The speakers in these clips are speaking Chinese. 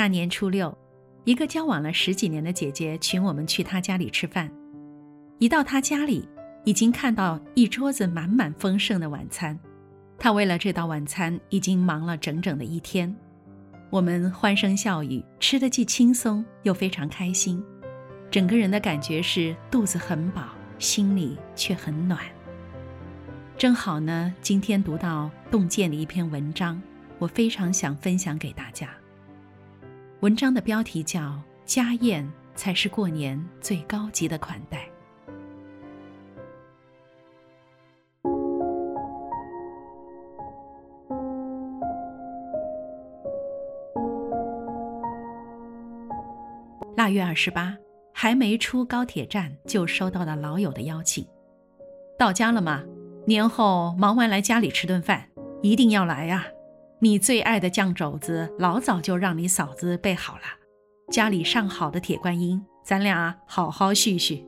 大年初六，一个交往了十几年的姐姐请我们去她家里吃饭。一到她家里，已经看到一桌子满满丰盛的晚餐。她为了这道晚餐已经忙了整整的一天。我们欢声笑语，吃得既轻松又非常开心，整个人的感觉是肚子很饱，心里却很暖。正好呢，今天读到洞见的一篇文章，我非常想分享给大家。文章的标题叫《家宴才是过年最高级的款待》。腊月二十八，还没出高铁站，就收到了老友的邀请。到家了吗？年后忙完来家里吃顿饭，一定要来啊！你最爱的酱肘子，老早就让你嫂子备好了。家里上好的铁观音，咱俩好好叙叙。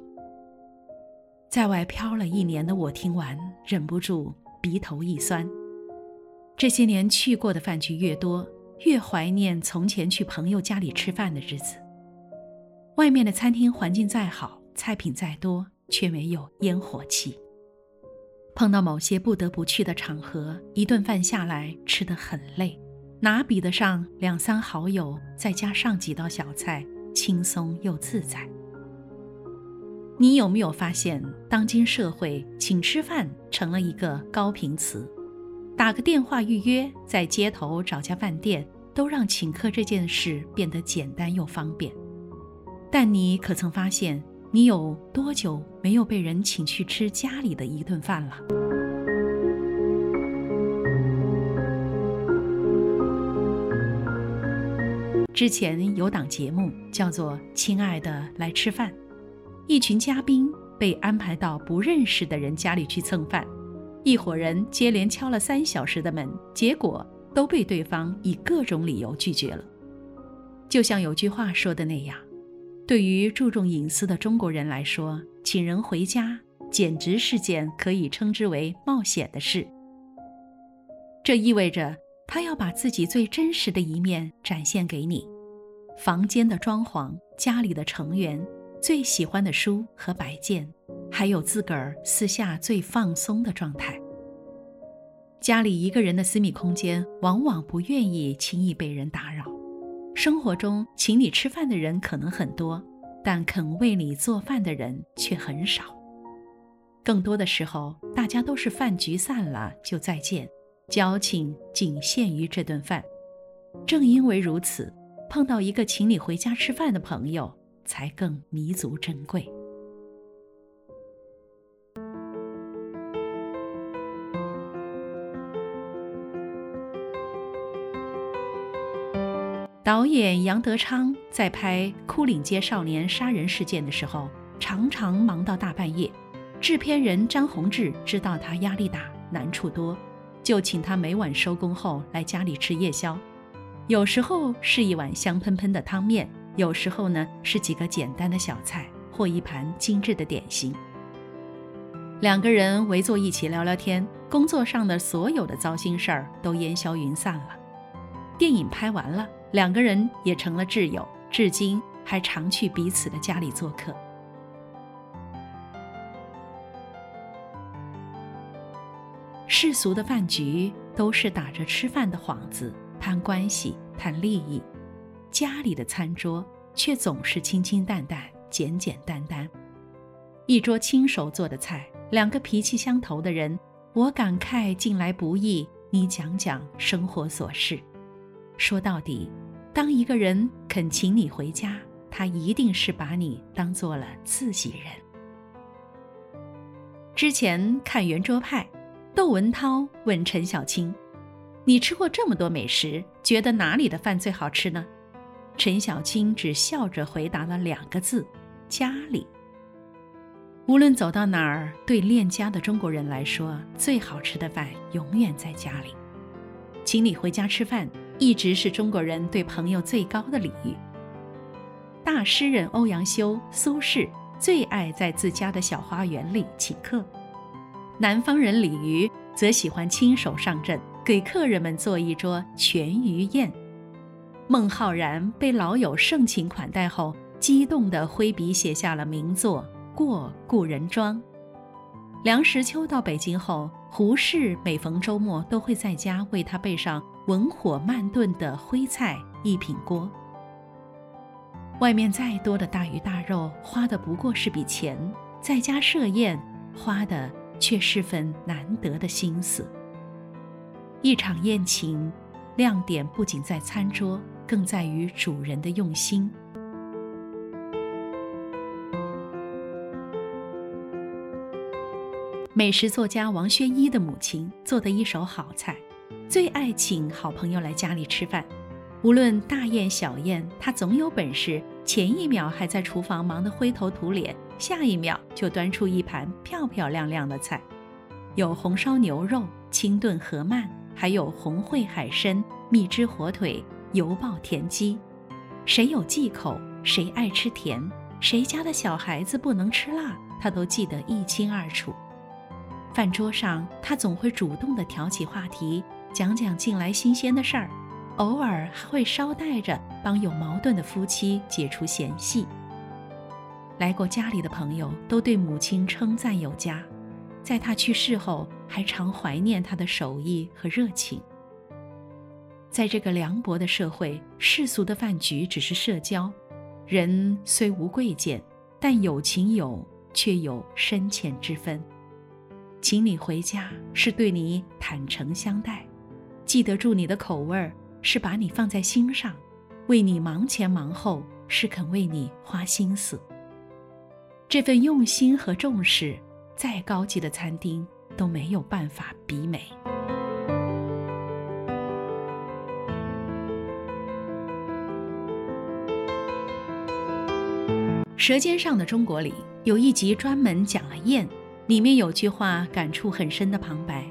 在外漂了一年的我听完，忍不住鼻头一酸。这些年去过的饭局越多，越怀念从前去朋友家里吃饭的日子。外面的餐厅环境再好，菜品再多，却没有烟火气。碰到某些不得不去的场合，一顿饭下来吃得很累，哪比得上两三好友再加上几道小菜，轻松又自在？你有没有发现，当今社会请吃饭成了一个高频词，打个电话预约，在街头找家饭店，都让请客这件事变得简单又方便。但你可曾发现？你有多久没有被人请去吃家里的一顿饭了？之前有档节目叫做《亲爱的来吃饭》，一群嘉宾被安排到不认识的人家里去蹭饭，一伙人接连敲了三小时的门，结果都被对方以各种理由拒绝了。就像有句话说的那样。对于注重隐私的中国人来说，请人回家简直是件可以称之为冒险的事。这意味着他要把自己最真实的一面展现给你：房间的装潢、家里的成员、最喜欢的书和摆件，还有自个儿私下最放松的状态。家里一个人的私密空间，往往不愿意轻易被人打扰。生活中，请你吃饭的人可能很多，但肯为你做饭的人却很少。更多的时候，大家都是饭局散了就再见，交情仅限于这顿饭。正因为如此，碰到一个请你回家吃饭的朋友，才更弥足珍贵。导演杨德昌在拍《枯岭街少年杀人事件》的时候，常常忙到大半夜。制片人张宏志知道他压力大、难处多，就请他每晚收工后来家里吃夜宵。有时候是一碗香喷喷的汤面，有时候呢是几个简单的小菜或一盘精致的点心。两个人围坐一起聊聊天，工作上的所有的糟心事儿都烟消云散了。电影拍完了。两个人也成了挚友，至今还常去彼此的家里做客。世俗的饭局都是打着吃饭的幌子攀关系、谈利益，家里的餐桌却总是清清淡淡、简简单单。一桌亲手做的菜，两个脾气相投的人，我感慨近来不易，你讲讲生活琐事。说到底。当一个人肯请你回家，他一定是把你当做了自己人。之前看圆桌派，窦文涛问陈小青：“你吃过这么多美食，觉得哪里的饭最好吃呢？”陈小青只笑着回答了两个字：“家里。”无论走到哪儿，对恋家的中国人来说，最好吃的饭永远在家里。请你回家吃饭。一直是中国人对朋友最高的礼遇。大诗人欧阳修、苏轼最爱在自家的小花园里请客，南方人李渔则喜欢亲手上阵，给客人们做一桌全鱼宴。孟浩然被老友盛情款待后，激动地挥笔写下了名作《过故人庄》。梁实秋到北京后，胡适每逢周末都会在家为他备上文火慢炖的徽菜一品锅。外面再多的大鱼大肉，花的不过是笔钱；在家设宴，花的却是份难得的心思。一场宴请，亮点不仅在餐桌，更在于主人的用心。美食作家王宣一的母亲做的一手好菜，最爱请好朋友来家里吃饭。无论大宴小宴，她总有本事，前一秒还在厨房忙得灰头土脸，下一秒就端出一盘漂漂亮亮的菜，有红烧牛肉、清炖河鳗，还有红烩海参、蜜汁火腿、油爆田鸡。谁有忌口，谁爱吃甜，谁家的小孩子不能吃辣，她都记得一清二楚。饭桌上，他总会主动地挑起话题，讲讲近来新鲜的事儿。偶尔还会捎带着帮有矛盾的夫妻解除嫌隙。来过家里的朋友都对母亲称赞有加，在她去世后还常怀念她的手艺和热情。在这个凉薄的社会，世俗的饭局只是社交，人虽无贵贱，但有情有却有深浅之分。请你回家是对你坦诚相待，记得住你的口味儿。是把你放在心上，为你忙前忙后，是肯为你花心思。这份用心和重视，再高级的餐厅都没有办法比美。《舌尖上的中国》里有一集专门讲了宴，里面有句话感触很深的旁白：“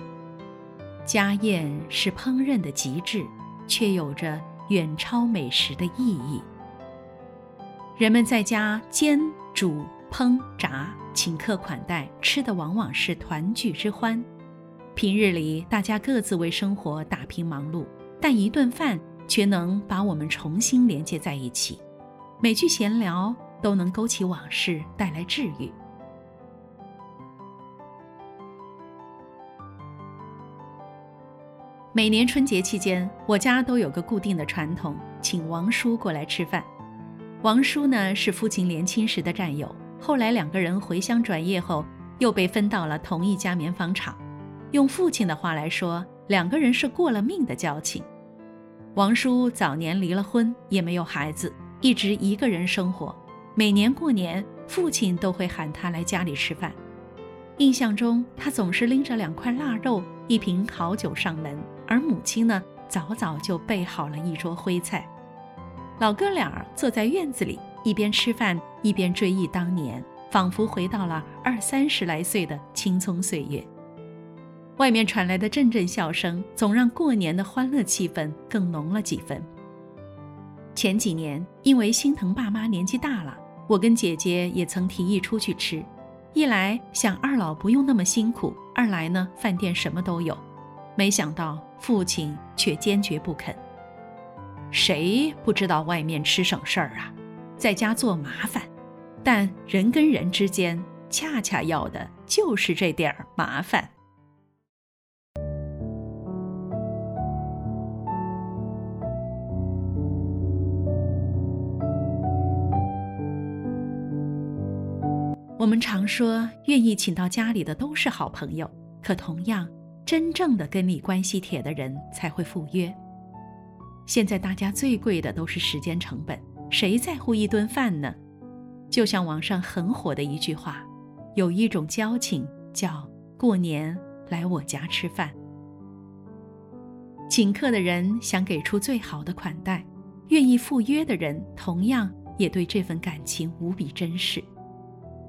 家宴是烹饪的极致。”却有着远超美食的意义。人们在家煎、煮、烹、炸，请客款待，吃的往往是团聚之欢。平日里大家各自为生活打拼忙碌，但一顿饭却能把我们重新连接在一起。每句闲聊都能勾起往事，带来治愈。每年春节期间，我家都有个固定的传统，请王叔过来吃饭。王叔呢是父亲年轻时的战友，后来两个人回乡转业后，又被分到了同一家棉纺厂。用父亲的话来说，两个人是过了命的交情。王叔早年离了婚，也没有孩子，一直一个人生活。每年过年，父亲都会喊他来家里吃饭。印象中，他总是拎着两块腊肉、一瓶好酒上门。而母亲呢，早早就备好了一桌徽菜。老哥俩坐在院子里，一边吃饭一边追忆当年，仿佛回到了二三十来岁的青葱岁月。外面传来的阵阵笑声，总让过年的欢乐气氛更浓了几分。前几年，因为心疼爸妈年纪大了，我跟姐姐也曾提议出去吃。一来想二老不用那么辛苦，二来呢，饭店什么都有。没想到父亲却坚决不肯。谁不知道外面吃省事儿啊，在家做麻烦，但人跟人之间恰恰要的就是这点儿麻烦。我们常说，愿意请到家里的都是好朋友，可同样。真正的跟你关系铁的人才会赴约。现在大家最贵的都是时间成本，谁在乎一顿饭呢？就像网上很火的一句话，有一种交情叫过年来我家吃饭。请客的人想给出最好的款待，愿意赴约的人同样也对这份感情无比珍视。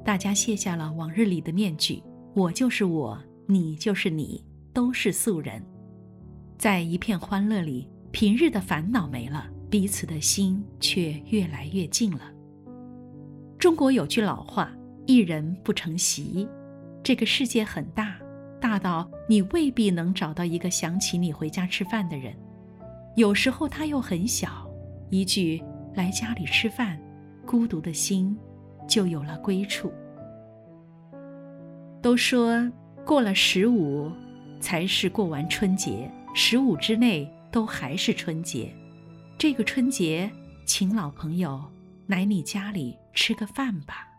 大家卸下了往日里的面具，我就是我，你就是你。都是素人，在一片欢乐里，平日的烦恼没了，彼此的心却越来越近了。中国有句老话：“一人不成席。”这个世界很大，大到你未必能找到一个想起你回家吃饭的人；有时候他又很小，一句“来家里吃饭”，孤独的心就有了归处。都说过了十五，才是过完春节，十五之内都还是春节。这个春节，请老朋友来你家里吃个饭吧。